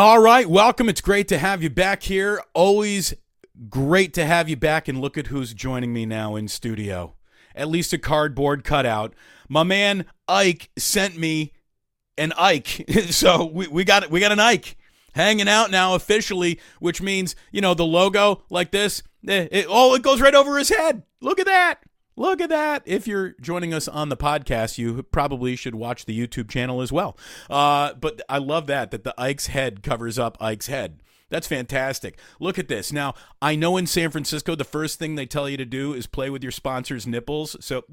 All right, welcome. It's great to have you back here. Always great to have you back. And look at who's joining me now in studio. At least a cardboard cutout. My man Ike sent me an Ike, so we, we got we got an Ike hanging out now officially, which means you know the logo like this. It, it, oh, it goes right over his head. Look at that. Look at that. If you're joining us on the podcast, you probably should watch the YouTube channel as well. Uh, but I love that, that the Ike's head covers up Ike's head. That's fantastic. Look at this. Now, I know in San Francisco, the first thing they tell you to do is play with your sponsor's nipples. So,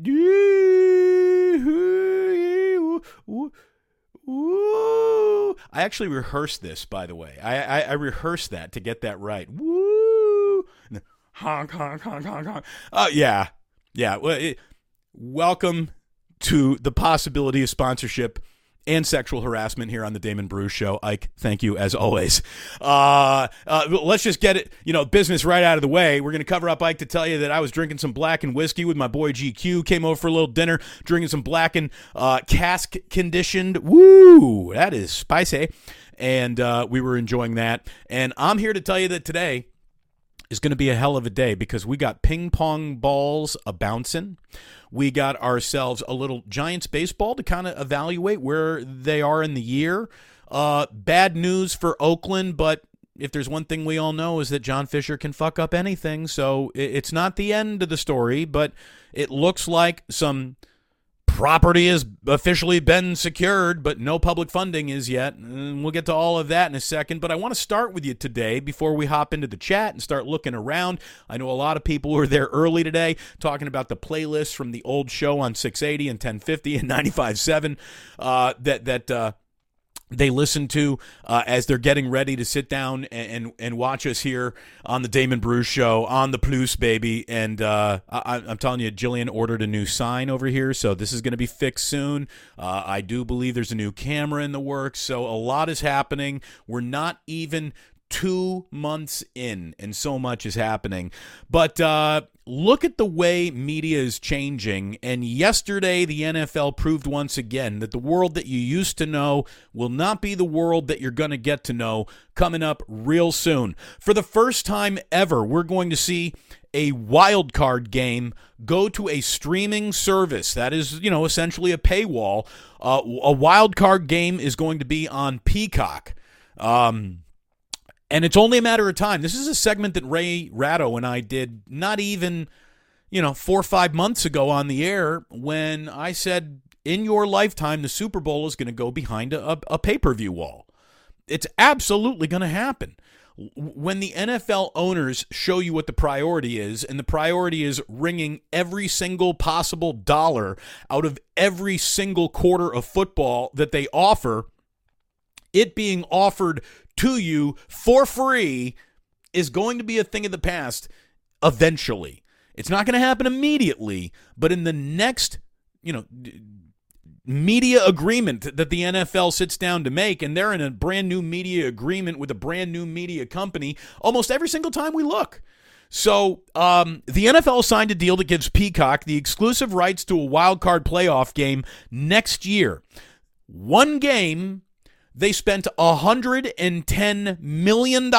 I actually rehearsed this, by the way. I, I, I rehearsed that to get that right. Woo! Honk, honk, honk, honk, honk. Oh, yeah. Yeah. Well, it, welcome to the possibility of sponsorship and sexual harassment here on the Damon Bruce Show. Ike, thank you as always. Uh, uh, let's just get it, you know, business right out of the way. We're going to cover up Ike to tell you that I was drinking some Blackened whiskey with my boy GQ. Came over for a little dinner, drinking some Blackened uh, cask conditioned. Woo, that is spicy. And uh, we were enjoying that. And I'm here to tell you that today is going to be a hell of a day because we got ping pong balls a bouncing. We got ourselves a little Giants baseball to kind of evaluate where they are in the year. Uh, bad news for Oakland, but if there's one thing we all know is that John Fisher can fuck up anything. So it's not the end of the story, but it looks like some property has officially been secured, but no public funding is yet. And we'll get to all of that in a second. But I want to start with you today before we hop into the chat and start looking around. I know a lot of people were there early today talking about the playlists from the old show on 680 and 1050 and 95.7 uh, that that. Uh, they listen to uh, as they're getting ready to sit down and, and, and watch us here on the Damon Bruce show on the Plus baby. And uh, I, am telling you, Jillian ordered a new sign over here, so this is going to be fixed soon. Uh, I do believe there's a new camera in the works, so a lot is happening. We're not even two months in, and so much is happening. But uh, look at the way media is changing. And yesterday, the NFL proved once again that the world that you used to know will not be the world that you're going to get to know coming up real soon. For the first time ever, we're going to see a wild card game go to a streaming service that is you know essentially a paywall uh, a wild card game is going to be on peacock um, and it's only a matter of time. This is a segment that Ray Ratto and I did not even, you know, four or five months ago on the air when I said, in your lifetime, the Super Bowl is going to go behind a, a pay per view wall. It's absolutely going to happen. When the NFL owners show you what the priority is, and the priority is wringing every single possible dollar out of every single quarter of football that they offer, it being offered to you for free is going to be a thing of the past eventually. It's not going to happen immediately, but in the next, you know, media agreement that the NFL sits down to make, and they're in a brand new media agreement with a brand new media company almost every single time we look. So um, the NFL signed a deal that gives Peacock the exclusive rights to a wild card playoff game next year. One game they spent $110 million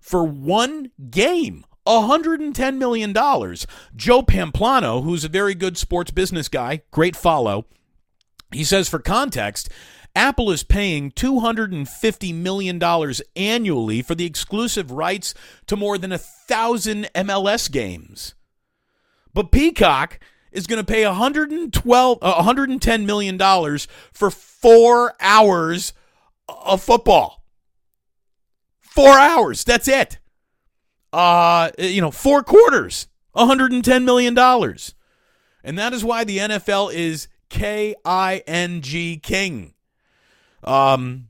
for one game. $110 million. Joe Pompliano, who's a very good sports business guy, great follow, he says for context, Apple is paying $250 million annually for the exclusive rights to more than a thousand MLS games. But Peacock is going to pay 112 uh, 110 million dollars for 4 hours of football. 4 hours, that's it. Uh you know, 4 quarters, 110 million dollars. And that is why the NFL is K I N G King. Um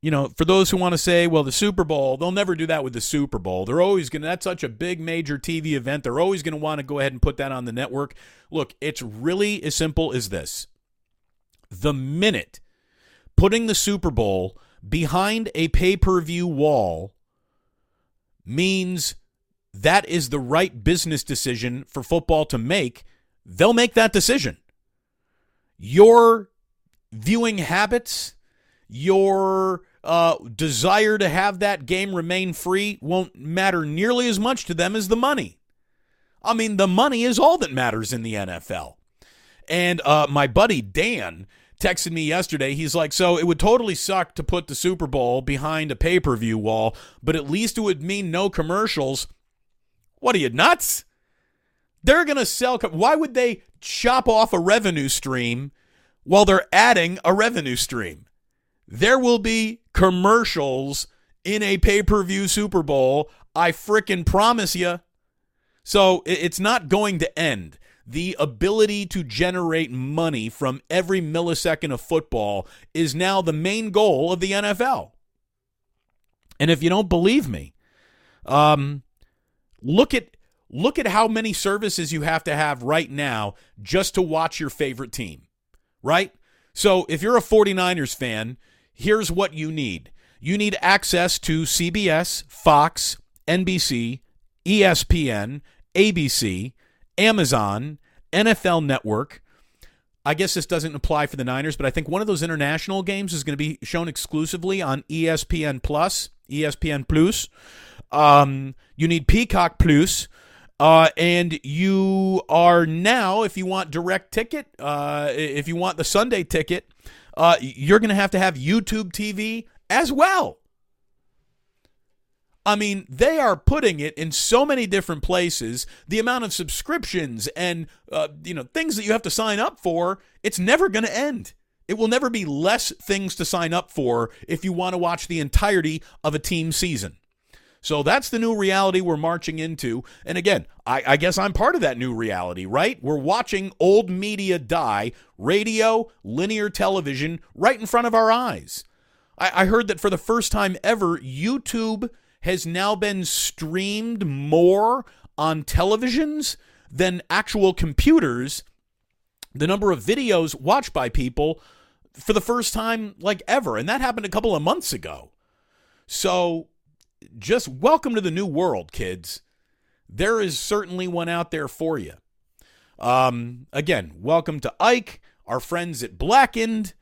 you know, for those who want to say, well, the Super Bowl, they'll never do that with the Super Bowl. They're always going to, that's such a big major TV event. They're always going to want to go ahead and put that on the network. Look, it's really as simple as this. The minute putting the Super Bowl behind a pay per view wall means that is the right business decision for football to make, they'll make that decision. Your viewing habits, your uh, desire to have that game remain free won't matter nearly as much to them as the money. I mean, the money is all that matters in the NFL. And uh, my buddy Dan texted me yesterday. He's like, So it would totally suck to put the Super Bowl behind a pay per view wall, but at least it would mean no commercials. What are you, nuts? They're going to sell. Why would they chop off a revenue stream while they're adding a revenue stream? There will be commercials in a pay per view Super Bowl. I fricking promise you. So it's not going to end. The ability to generate money from every millisecond of football is now the main goal of the NFL. And if you don't believe me, um, look at look at how many services you have to have right now just to watch your favorite team. Right? So if you're a 49ers fan, here's what you need. You need access to CBS, Fox, NBC, ESPN, ABC, Amazon, NFL Network. I guess this doesn't apply for the Niners, but I think one of those international games is going to be shown exclusively on ESPN Plus, ESPN Plus. Um, you need Peacock Plus. Uh, and you are now, if you want direct ticket, uh, if you want the Sunday ticket, uh, you're going to have to have YouTube TV as well. I mean, they are putting it in so many different places. The amount of subscriptions and uh, you know things that you have to sign up for, it's never going to end. It will never be less things to sign up for if you want to watch the entirety of a team season. So that's the new reality we're marching into. And again, I, I, guess I'm part of that new reality, right? We're watching old media die, radio, linear television, right in front of our eyes. I, I heard that for the first time ever, YouTube has now been streamed more on televisions than actual computers. The number of videos watched by people for the first time, like ever. And that happened a couple of months ago. So just welcome to the new world, kids. There is certainly one out there for you. Um, again, welcome to Ike, our friends at Blackened.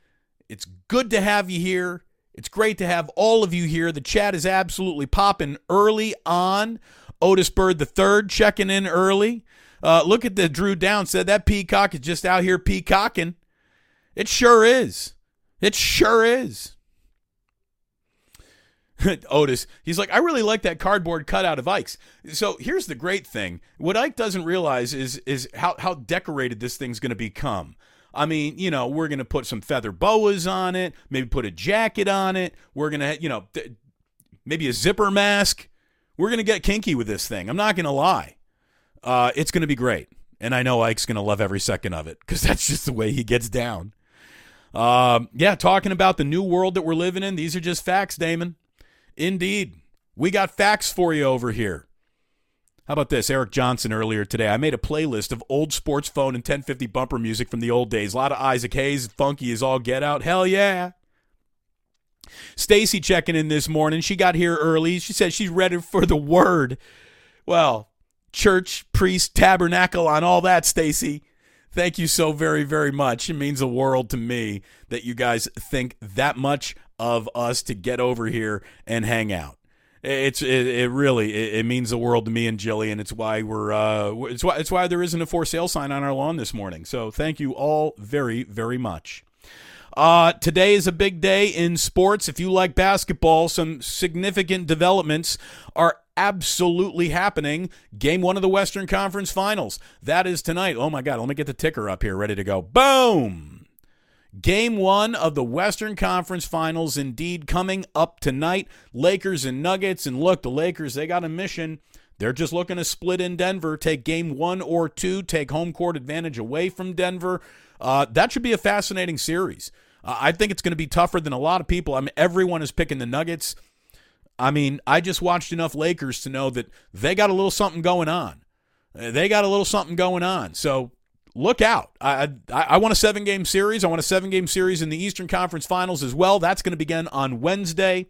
It's good to have you here. It's great to have all of you here. The chat is absolutely popping early on. Otis Bird the third checking in early. Uh, look at the Drew Down said that peacock is just out here peacocking. It sure is. It sure is. Otis, he's like, I really like that cardboard cutout of Ike's. So here's the great thing: what Ike doesn't realize is is how how decorated this thing's going to become. I mean, you know, we're going to put some feather boas on it, maybe put a jacket on it. We're going to, you know, th- maybe a zipper mask. We're going to get kinky with this thing. I'm not going to lie. Uh, it's going to be great. And I know Ike's going to love every second of it because that's just the way he gets down. Um, yeah, talking about the new world that we're living in. These are just facts, Damon. Indeed. We got facts for you over here. How about this? Eric Johnson earlier today. I made a playlist of old sports phone and 1050 bumper music from the old days. A lot of Isaac Hayes, funky as all get out. Hell yeah. Stacy checking in this morning. She got here early. She said she's ready for the word. Well, church, priest, tabernacle, on all that, Stacy. Thank you so very, very much. It means the world to me that you guys think that much of us to get over here and hang out. It's it, it really it, it, means the world to me and Jillian. It's why we're uh it's why it's why there isn't a for sale sign on our lawn this morning. So thank you all very very much. Uh, today is a big day in sports. If you like basketball, some significant developments are absolutely happening. Game one of the Western Conference Finals. That is tonight. Oh my God, let me get the ticker up here, ready to go. Boom! Game one of the Western Conference Finals indeed coming up tonight. Lakers and Nuggets. And look, the Lakers, they got a mission. They're just looking to split in Denver, take game one or two, take home court advantage away from Denver. Uh, that should be a fascinating series. Uh, I think it's going to be tougher than a lot of people. I mean, everyone is picking the Nuggets. I mean, I just watched enough Lakers to know that they got a little something going on. They got a little something going on. So look out. I, I, I, want a seven game series. I want a seven game series in the Eastern Conference Finals as well. That's going to begin on Wednesday.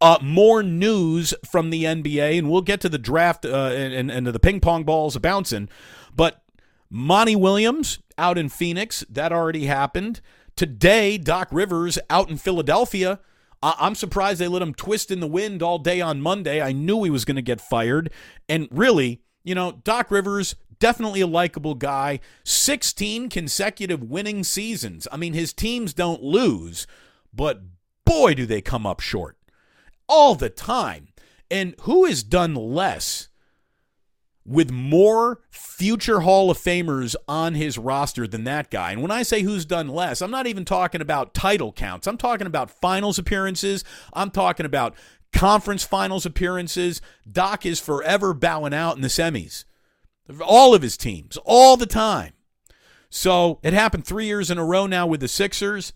Uh, more news from the NBA, and we'll get to the draft uh, and, and, the ping pong balls bouncing. But Monty Williams out in Phoenix, that already happened. Today, Doc Rivers out in Philadelphia. I'm surprised they let him twist in the wind all day on Monday. I knew he was going to get fired. And really, you know, Doc Rivers, definitely a likable guy. 16 consecutive winning seasons. I mean, his teams don't lose, but boy, do they come up short all the time. And who has done less with more future Hall of Famers on his roster than that guy? And when I say who's done less, I'm not even talking about title counts. I'm talking about finals appearances. I'm talking about conference finals appearances. Doc is forever bowing out in the semis. All of his teams, all the time. So it happened three years in a row now with the Sixers.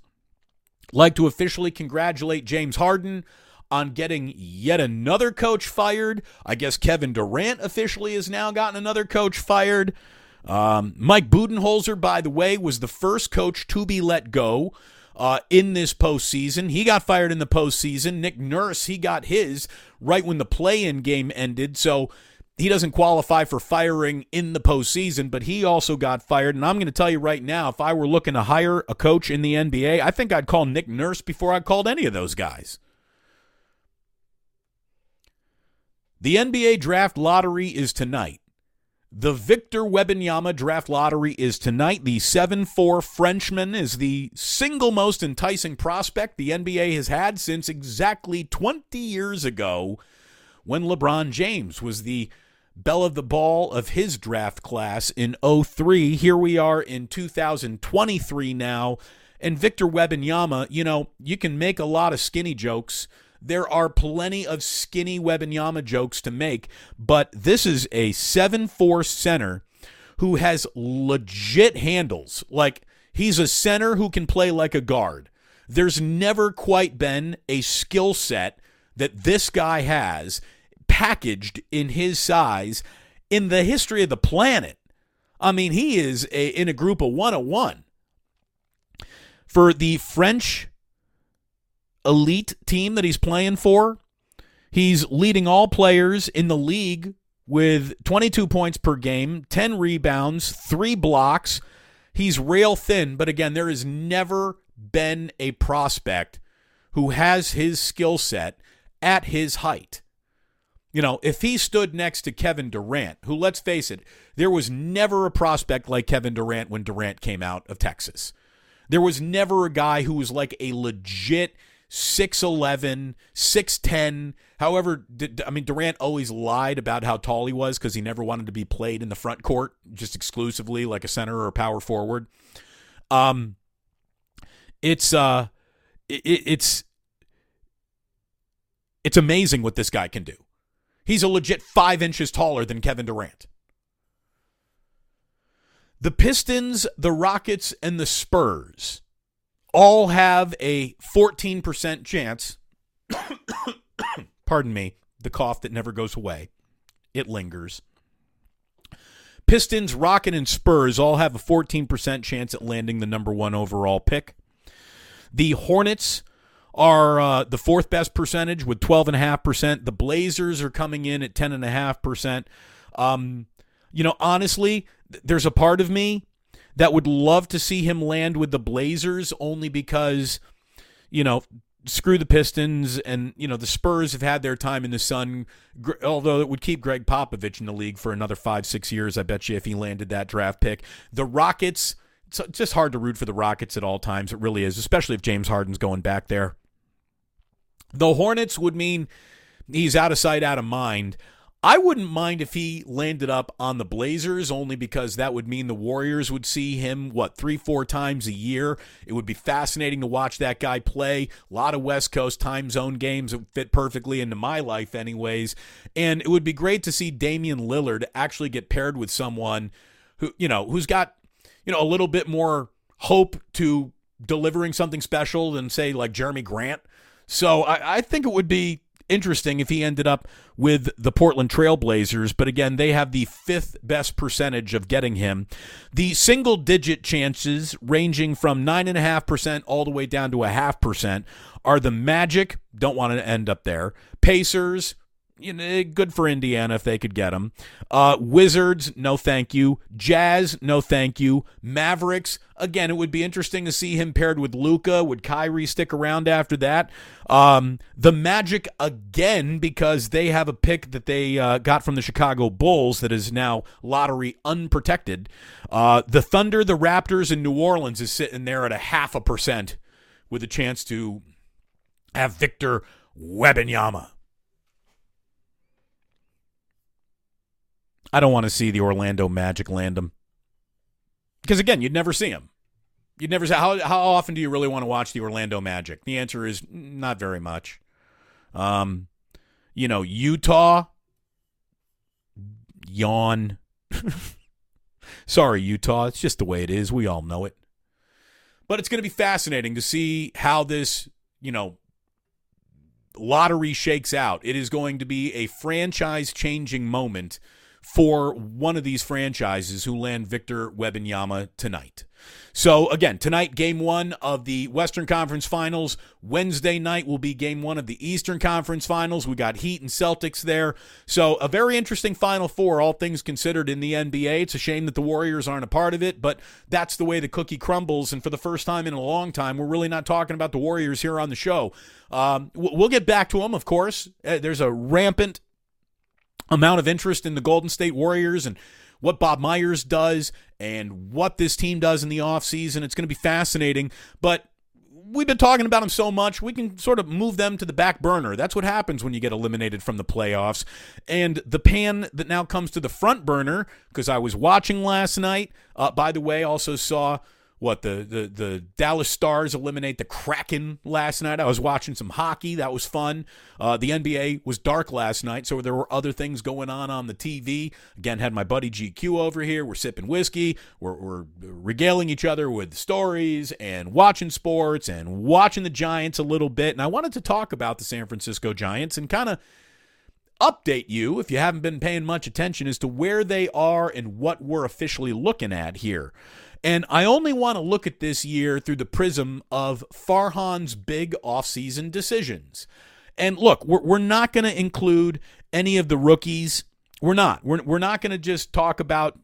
Like to officially congratulate James Harden on getting yet another coach fired. I guess Kevin Durant officially has now gotten another coach fired. Um, Mike Budenholzer, by the way, was the first coach to be let go uh, in this postseason. He got fired in the postseason. Nick Nurse, he got his right when the play in game ended. So he doesn't qualify for firing in the postseason, but he also got fired. And I'm going to tell you right now, if I were looking to hire a coach in the NBA, I think I'd call Nick Nurse before I called any of those guys. The NBA draft lottery is tonight. The Victor Wembanyama draft lottery is tonight. The 7 4 Frenchman is the single most enticing prospect the NBA has had since exactly 20 years ago when LeBron James was the belle of the ball of his draft class in 03. Here we are in 2023 now. And Victor Wembanyama, you know, you can make a lot of skinny jokes there are plenty of skinny Wembanyama jokes to make, but this is a 7 4 center who has legit handles. Like, he's a center who can play like a guard. There's never quite been a skill set that this guy has packaged in his size in the history of the planet. I mean, he is a, in a group of 101. For the French elite team that he's playing for. He's leading all players in the league with 22 points per game, 10 rebounds, three blocks. He's rail thin, but again, there has never been a prospect who has his skill set at his height. You know, if he stood next to Kevin Durant, who, let's face it, there was never a prospect like Kevin Durant when Durant came out of Texas. There was never a guy who was like a legit 6'11, 6'10. However, I mean, Durant always lied about how tall he was because he never wanted to be played in the front court, just exclusively like a center or a power forward. Um, it's, uh, it, it's, it's amazing what this guy can do. He's a legit five inches taller than Kevin Durant. The Pistons, the Rockets, and the Spurs all have a 14% chance. pardon me, the cough that never goes away. It lingers. Pistons, Rocket, and Spurs all have a 14% chance at landing the number one overall pick. The Hornets are uh, the fourth best percentage with 12.5%. The Blazers are coming in at 10.5%. Um, you know, honestly, there's a part of me that would love to see him land with the Blazers only because, you know, screw the Pistons and, you know, the Spurs have had their time in the sun, although it would keep Gregg Popovich in the league for another five, six years, I bet you, if he landed that draft pick. The Rockets, it's just hard to root for the Rockets at all times. It really is, especially if James Harden's going back there. The Hornets would mean he's out of sight, out of mind. I wouldn't mind if he landed up on the Blazers only because that would mean the Warriors would see him, what, three, four times a year. It would be fascinating to watch that guy play. A lot of West Coast time zone games that fit perfectly into my life, anyways. And it would be great to see Damian Lillard actually get paired with someone who, you know, who's got, you know, a little bit more hope to delivering something special than, say, like Jerami Grant. So I, I think it would be interesting if he ended up with the Portland Trailblazers, but again, they have the fifth best percentage of getting him. The single digit chances, ranging from 9.5% all the way down to a half percent, are the Magic, don't want to end up there, Pacers, you know, good for Indiana if they could get him. Uh, Wizards, no thank you. Jazz, no thank you. Mavericks, again, it would be interesting to see him paired with Luka. Would Kyrie stick around after that? Um, the Magic again because they have a pick that they uh, got from the Chicago Bulls that is now lottery unprotected. Uh, the Thunder, the Raptors, and New Orleans is sitting there at a half a percent with a chance to have Victor Wembanyama. I don't want to see the Orlando Magic land him. Because again, you'd never see him. You'd never say how how often do you really want to watch the Orlando Magic? The answer is not very much. Um, you know, Utah yawn. Sorry, Utah. It's just the way it is. We all know it. But it's going to be fascinating to see how this, you know, lottery shakes out. It is going to be a franchise changing moment for one of these franchises who land Victor Wembanyama tonight. So again, tonight, game one of the Western Conference Finals. Wednesday night will be game one of the Eastern Conference Finals. We got Heat and Celtics there. So a very interesting Final Four, all things considered, in the NBA. It's a shame that the Warriors aren't a part of it, but that's the way the cookie crumbles. And for the first time in a long time, we're really not talking about the Warriors here on the show. Um, we'll get back to them, of course. Uh, there's a rampant amount of interest in the Golden State Warriors and what Bob Myers does and what this team does in the offseason. It's going to be fascinating. But we've been talking about them so much, we can sort of move them to the back burner. That's what happens when you get eliminated from the playoffs. And the pan that now comes to the front burner, because I was watching last night, uh, by the way, also saw what the, the the Dallas Stars eliminate the Kraken last night. I was watching some hockey. That was fun. Uh, the NBA was dark last night, so there were other things going on on the TV. Again, had my buddy GQ over here. We're sipping whiskey. We're, we're regaling each other with stories and watching sports and watching the Giants a little bit. And I wanted to talk about the San Francisco Giants and kind of update you if you haven't been paying much attention as to where they are and what we're officially looking at here. And I only want to look at this year through the prism of Farhan's big offseason decisions. And look, we're, we're not going to include any of the rookies. We're not. We're, we're not going to just talk about,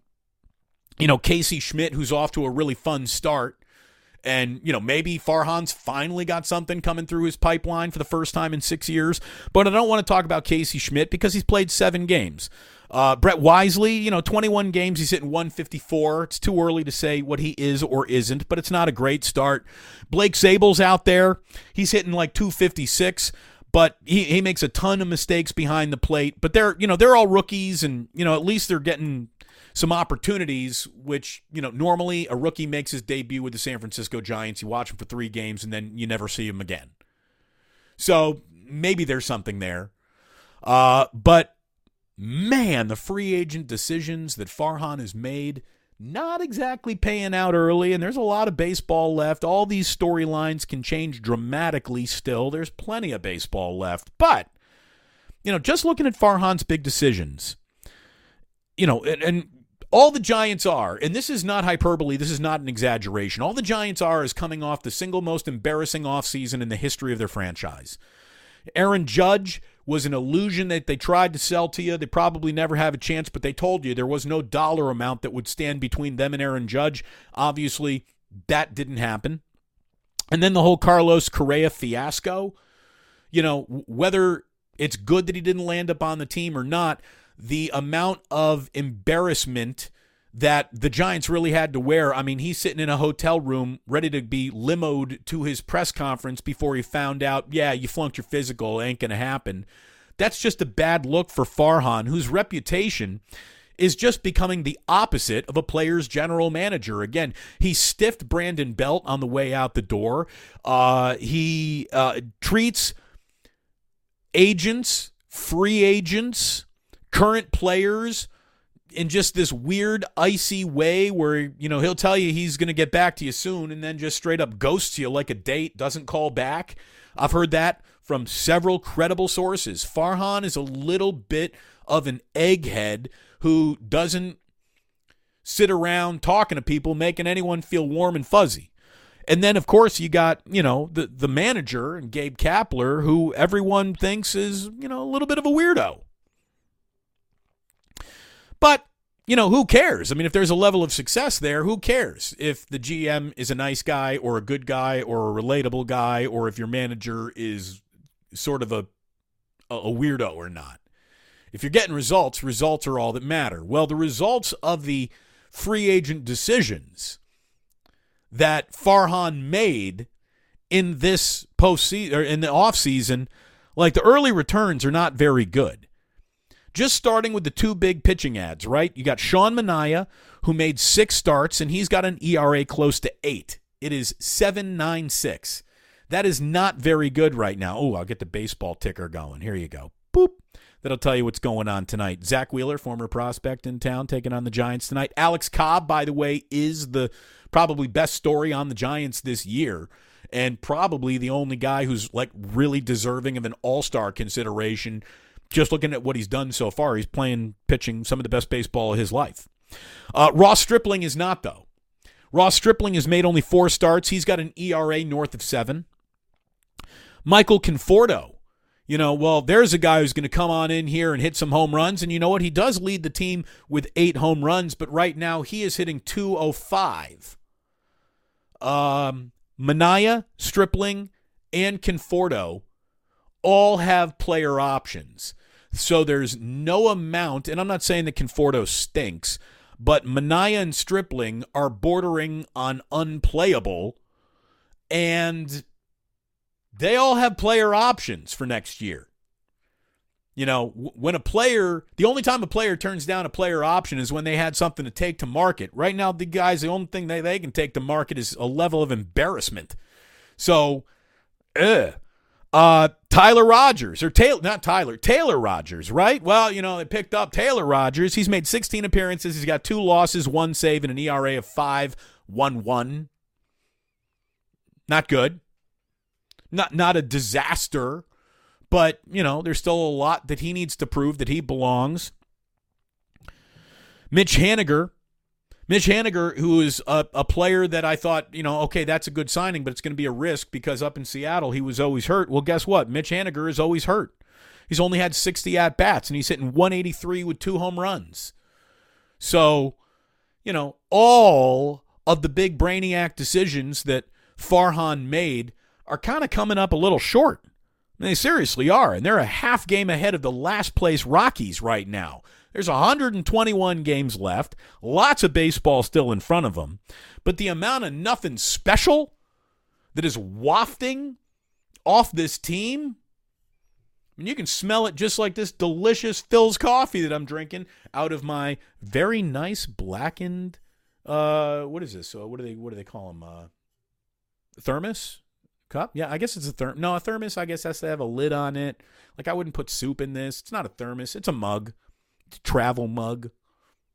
you know, Casey Schmidt, who's off to a really fun start. And, you know, maybe Farhan's finally got something coming through his pipeline for the first time in six years. But I don't want to talk about Casey Schmidt because he's played seven games. Uh, Brett Wisely, you know, 21 games, he's hitting 154. It's too early to say what he is or isn't, but it's not a great start. Blake Sabol's out there. He's hitting like 256 but he, he makes a ton of mistakes behind the plate. But they're you know they're all rookies, and you know at least they're getting some opportunities. Which you know normally a rookie makes his debut with the San Francisco Giants. You watch him for three games, and then you never see him again. So maybe there's something there. Uh, but man, the free agent decisions that Farhan has made not exactly paying out early, and there's a lot of baseball left. All these storylines can change dramatically still. There's plenty of baseball left. But, you know, just looking at Farhan's big decisions, you know, and, and all the Giants are, and this is not hyperbole, this is not an exaggeration. All the Giants are is coming off the single most embarrassing offseason in the history of their franchise. Aaron Judge was an illusion that they tried to sell to you. They probably never have a chance, but they told you there was no dollar amount that would stand between them and Aaron Judge. Obviously, that didn't happen. And then the whole Carlos Correa fiasco, you know, whether it's good that he didn't land up on the team or not, the amount of embarrassment that the Giants really had to wear. I mean, he's sitting in a hotel room ready to be limoed to his press conference before he found out, yeah, you flunked your physical, ain't going to happen. That's just a bad look for Farhan, whose reputation is just becoming the opposite of a player's general manager. Again, he stiffed Brandon Belt on the way out the door. Uh, he uh, treats agents, free agents, current players in just this weird icy way where you know he'll tell you he's going to get back to you soon and then just straight up ghosts you like a date doesn't call back. I've heard that from several credible sources. Farhan is a little bit of an egghead who doesn't sit around talking to people making anyone feel warm and fuzzy. And then of course you got you know the the manager and gabe kapler who everyone thinks is you know a little bit of a weirdo you know, who cares? I mean, if there's a level of success there, who cares if the GM is a nice guy or a good guy or a relatable guy or if your manager is sort of a a weirdo or not? If you're getting results, results are all that matter. Well, the results of the free agent decisions that Farhan made in this postseason or in the offseason, like the early returns are not very good. Just starting with the two big pitching ads, right? You got Sean Manaea, who made six starts, and he's got an ERA close to eight. It is 796. That is not very good right now. Oh, I'll get the baseball ticker going. Here you go. Boop. That'll tell you what's going on tonight. Zack Wheeler, former prospect in town, taking on the Giants tonight. Alex Cobb, by the way, is the probably best story on the Giants this year and probably the only guy who's like really deserving of an all-star consideration just looking at what he's done so far, he's playing pitching some of the best baseball of his life. Uh, Ross Stripling is not, though. Ross Stripling has made only four starts. He's got an ERA north of seven. Michael Conforto, you know, well, there's a guy who's going to come on in here and hit some home runs. And you know what? He does lead the team with eight home runs, but right now he is hitting 205. Um, Manaea, Stripling, and Conforto all have player options. So there's no amount, and I'm not saying that Conforto stinks, but Manaea and Stripling are bordering on unplayable, and they all have player options for next year. You know, when a player, the only time a player turns down a player option is when they had something to take to market. Right now, the guys, the only thing they, they can take to market is a level of embarrassment. So, ugh. Uh, Tyler Rogers or Taylor, not Tyler, Taylor Rogers, right? Well, you know, they picked up Taylor Rogers. He's made 16 appearances. He's got two losses, one save, and an ERA of 5 1 1. Not good. Not, not a disaster, but, you know, there's still a lot that he needs to prove that he belongs. Mitch Haniger Mitch Haniger, who is a, a player that I thought, you know, okay, that's a good signing, but it's going to be a risk because up in Seattle he was always hurt. Well, guess what? Mitch Haniger is always hurt. He's only had 60 at bats and he's hitting 183 with two home runs. So, you know, all of the big brainiac decisions that Farhan made are kind of coming up a little short. They seriously are. And they're a half game ahead of the last place Rockies right now. There's 121 games left, lots of baseball still in front of them, but the amount of nothing special that is wafting off this team, I mean, you can smell it just like this delicious Philz coffee that I'm drinking out of my very nice blackened. Uh, what is this? Uh, what do they what do they call them? Uh, thermos cup? Yeah, I guess it's a therm. No, a thermos. I guess has to have a lid on it. Like I wouldn't put soup in this. It's not a thermos. It's a mug travel mug.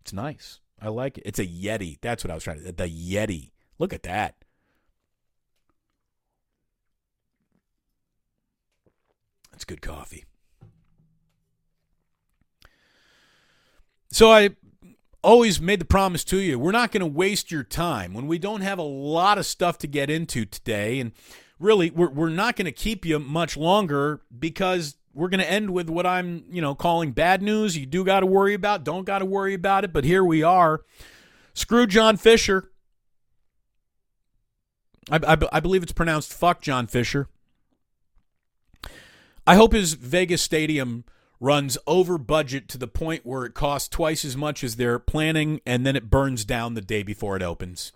It's nice. I like it. It's a Yeti. That's what I was trying to. The Yeti. Look at that. That's good coffee. So I always made the promise to you we're not going to waste your time when we don't have a lot of stuff to get into today. And really, we're, we're not going to keep you much longer because we're going to end with what I'm, you know, calling bad news. You do got to worry about, don't got to worry about it, but here we are. Screw John Fisher. I, I, I, believe it's pronounced fuck John Fisher. I hope his Vegas stadium runs over budget to the point where it costs twice as much as they're planning and then it burns down the day before it opens.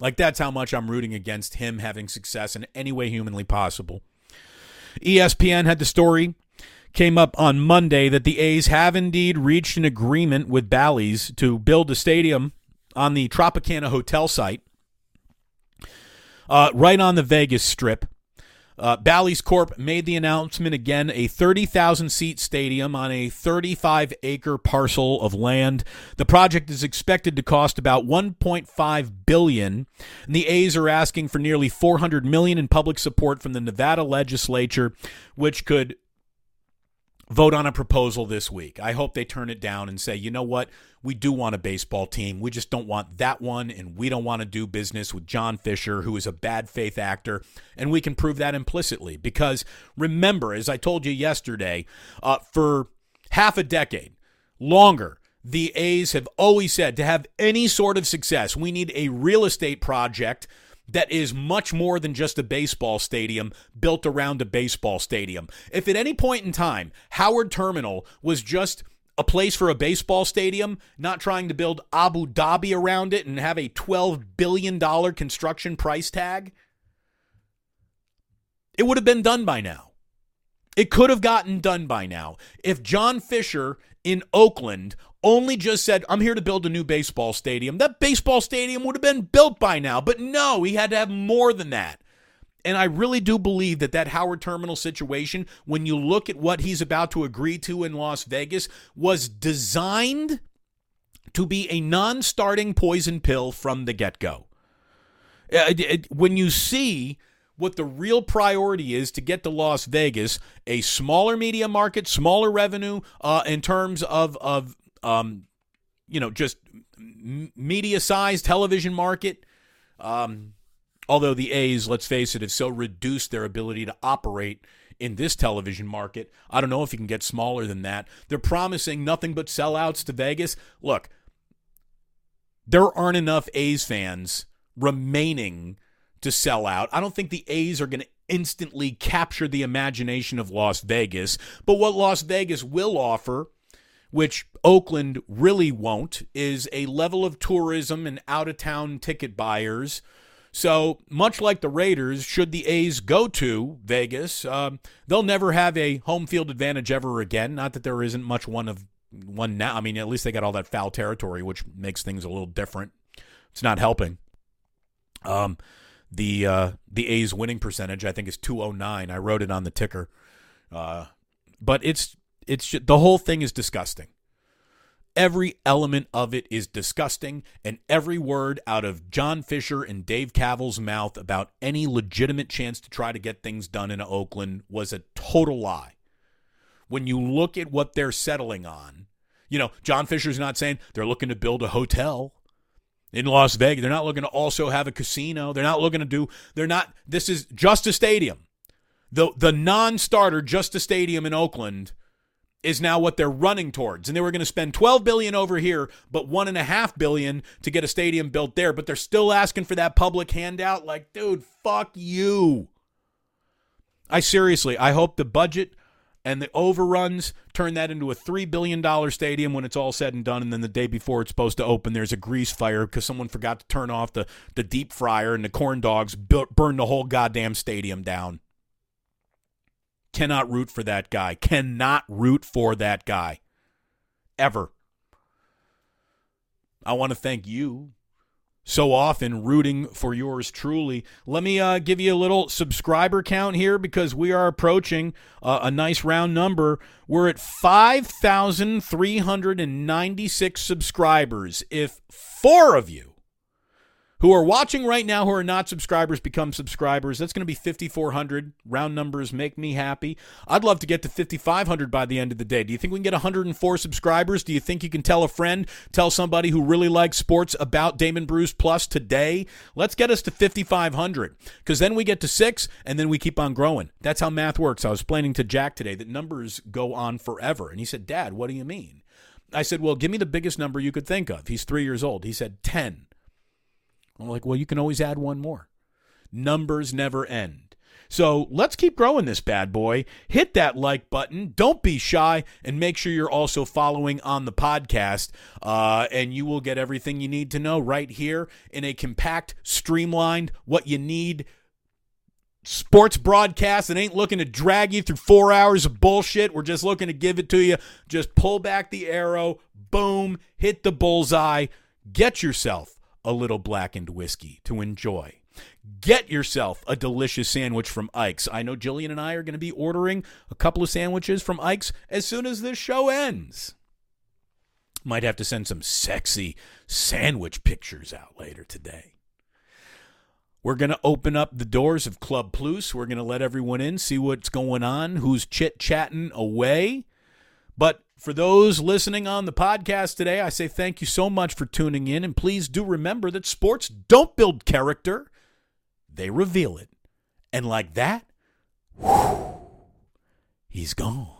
Like, that's how much I'm rooting against him having success in any way humanly possible. ESPN had the story came up on Monday that the A's have indeed reached an agreement with Bally's to build a stadium on the Tropicana Hotel site, uh, right on the Vegas Strip. Uh, Bally's Corp made the announcement again a 30,000 seat stadium on a 35 acre parcel of land. The project is expected to cost about 1.5 billion, and the A's are asking for nearly 400 million in public support from the Nevada legislature, which could vote on a proposal this week. I hope they turn it down and say, you know what? We do want a baseball team. We just don't want that one, and we don't want to do business with John Fisher, who is a bad faith actor. And we can prove that implicitly because remember, as I told you yesterday, uh, for half a decade, longer, the A's have always said to have any sort of success, we need a real estate project that is much more than just a baseball stadium built around a baseball stadium. If at any point in time Howard Terminal was just a place for a baseball stadium, not trying to build Abu Dhabi around it and have a $12 billion construction price tag, it would have been done by now. It could have gotten done by now. If John Fisher in Oakland only just said, I'm here to build a new baseball stadium, that baseball stadium would have been built by now. But no, he had to have more than that. And I really do believe that that Howard Terminal situation, when you look at what he's about to agree to in Las Vegas, was designed to be a non starting poison pill from the get go. Uh, when you see what the real priority is to get to Las Vegas, a smaller media market, smaller revenue uh, in terms of of um, you know just media size television market. Um, although the A's, let's face it, have so reduced their ability to operate in this television market. I don't know if you can get smaller than that. They're promising nothing but sellouts to Vegas. Look, there aren't enough A's fans remaining to sell out. I don't think the A's are going to instantly capture the imagination of Las Vegas, but what Las Vegas will offer, which Oakland really won't, is a level of tourism and out of town ticket buyers. So, much like the Raiders, should the A's go to Vegas, um, they'll never have a home field advantage ever again. Not that there isn't much one of one now. I mean, at least they got all that foul territory, which makes things a little different. It's not helping. Um, the uh, the A's winning percentage I think is 209. I wrote it on the ticker. Uh, but it's it's just, the whole thing is disgusting. Every element of it is disgusting, and every word out of John Fisher and Dave Kaval's mouth about any legitimate chance to try to get things done in Oakland was a total lie. When you look at what they're settling on, you know, John Fisher's not saying they're looking to build a hotel in Las Vegas. They're not looking to also have a casino. They're not looking to do. They're not. This is just a stadium. The the non-starter, just a stadium in Oakland, is now what they're running towards. And they were going to spend 12 billion over here, but one and a half billion to get a stadium built there. But they're still asking for that public handout. Like, dude, fuck you. I seriously, I hope the budget and the overruns turn that into a $3 billion stadium when it's all said and done. And then the day before it's supposed to open, there's a grease fire because someone forgot to turn off the, the deep fryer and the corn dogs burn the whole goddamn stadium down. Cannot root for that guy. Cannot root for that guy. Ever. I want to thank you so often rooting for yours truly. Let me uh, give you a little subscriber count here because we are approaching uh, a nice round number. We're at 5,396 subscribers. If four of you who are watching right now who are not subscribers become subscribers. That's going to be 5,400. Round numbers make me happy. I'd love to get to 5,500 by the end of the day. Do you think we can get 104 subscribers? Do you think you can tell a friend, tell somebody who really likes sports about Damon Bruce Plus today? Let's get us to 5,500 because then we get to six and then we keep on growing. That's how math works. I was explaining to Jack today that numbers go on forever. And he said, Dad, what do you mean? I said, Well, give me the biggest number you could think of. He's three years old. He said, 10. I'm like, well, you can always add one more. Numbers never end. So let's keep growing this bad boy. Hit that like button. Don't be shy, and make sure you're also following on the podcast. Uh, and you will get everything you need to know right here in a compact, streamlined, what you need sports broadcast that ain't looking to drag you through four hours of bullshit. We're just looking to give it to you. Just pull back the arrow, boom, hit the bullseye. Get yourself a little blackened whiskey to enjoy. Get yourself a delicious sandwich from Ike's. I know Jillian and I are going to be ordering a couple of sandwiches from Ike's as soon as this show ends. Might have to send some sexy sandwich pictures out later today. We're going to open up the doors of Club Plus. We're going to let everyone in, see what's going on, who's chit chatting away. But for those listening on the podcast today, I say thank you so much for tuning in. And please do remember that sports don't build character, they reveal it. And like that, whew, he's gone.